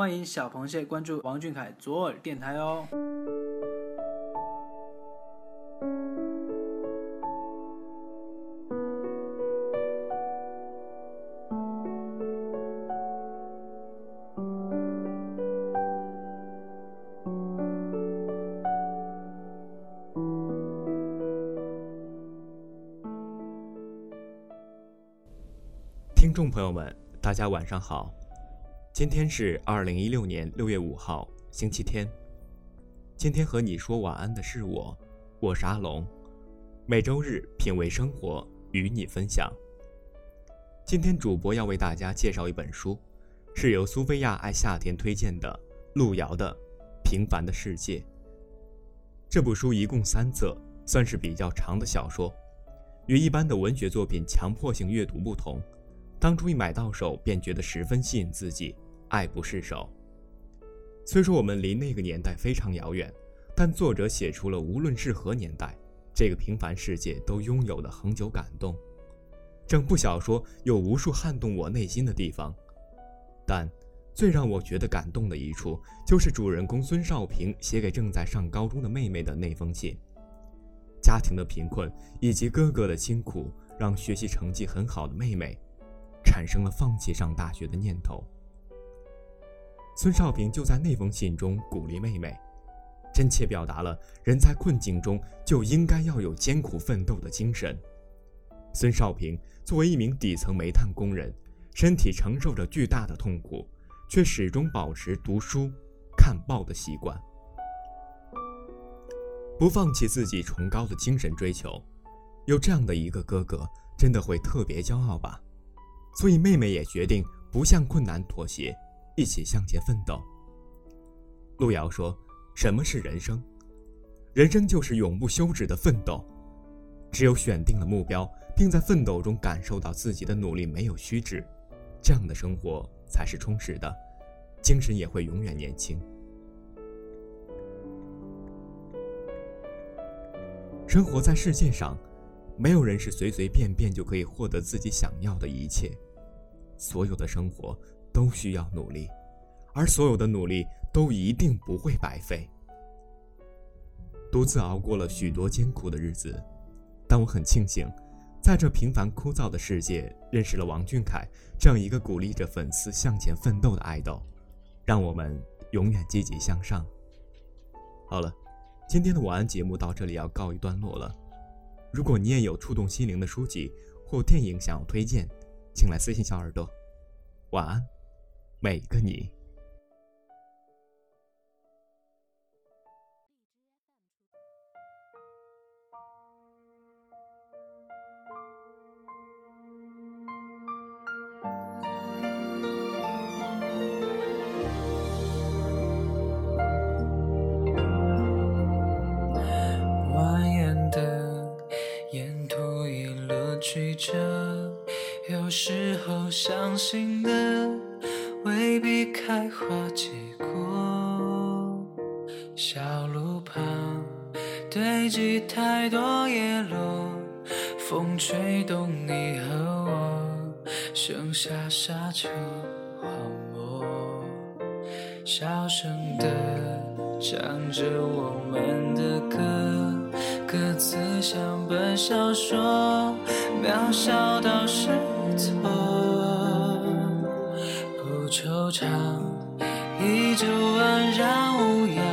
欢迎小螃蟹关注王俊凯左耳电台哦。听众朋友们，大家晚上好。今天是二零一六年六月五号，星期天。今天和你说晚安的是我，我是阿龙。每周日品味生活，与你分享。今天主播要为大家介绍一本书，是由苏菲亚爱夏天推荐的路遥的《平凡的世界》。这部书一共三册，算是比较长的小说，与一般的文学作品强迫性阅读不同。当初一买到手，便觉得十分吸引自己，爱不释手。虽说我们离那个年代非常遥远，但作者写出了无论是何年代，这个平凡世界都拥有的恒久感动。整部小说有无数撼动我内心的地方，但最让我觉得感动的一处，就是主人公孙少平写给正在上高中的妹妹的那封信。家庭的贫困以及哥哥的辛苦，让学习成绩很好的妹妹。产生了放弃上大学的念头。孙少平就在那封信中鼓励妹妹，真切表达了人在困境中就应该要有艰苦奋斗的精神。孙少平作为一名底层煤炭工人，身体承受着巨大的痛苦，却始终保持读书、看报的习惯，不放弃自己崇高的精神追求。有这样的一个哥哥，真的会特别骄傲吧？所以，妹妹也决定不向困难妥协，一起向前奋斗。路遥说：“什么是人生？人生就是永不休止的奋斗。只有选定了目标，并在奋斗中感受到自己的努力没有虚掷，这样的生活才是充实的，精神也会永远年轻。生活在世界上。”没有人是随随便便就可以获得自己想要的一切，所有的生活都需要努力，而所有的努力都一定不会白费。独自熬过了许多艰苦的日子，但我很庆幸，在这平凡枯燥的世界认识了王俊凯这样一个鼓励着粉丝向前奋斗的爱豆，让我们永远积极向上。好了，今天的晚安节目到这里要告一段落了。如果你也有触动心灵的书籍或电影想要推荐，请来私信小耳朵。晚安，每个你。曲折有时候相信的未必开花结果，小路旁堆积太多叶落，风吹动你和我，剩下沙丘荒漠，小声的唱着我们的歌，歌词像本小说。渺小到失错，不惆怅，依旧安然无恙。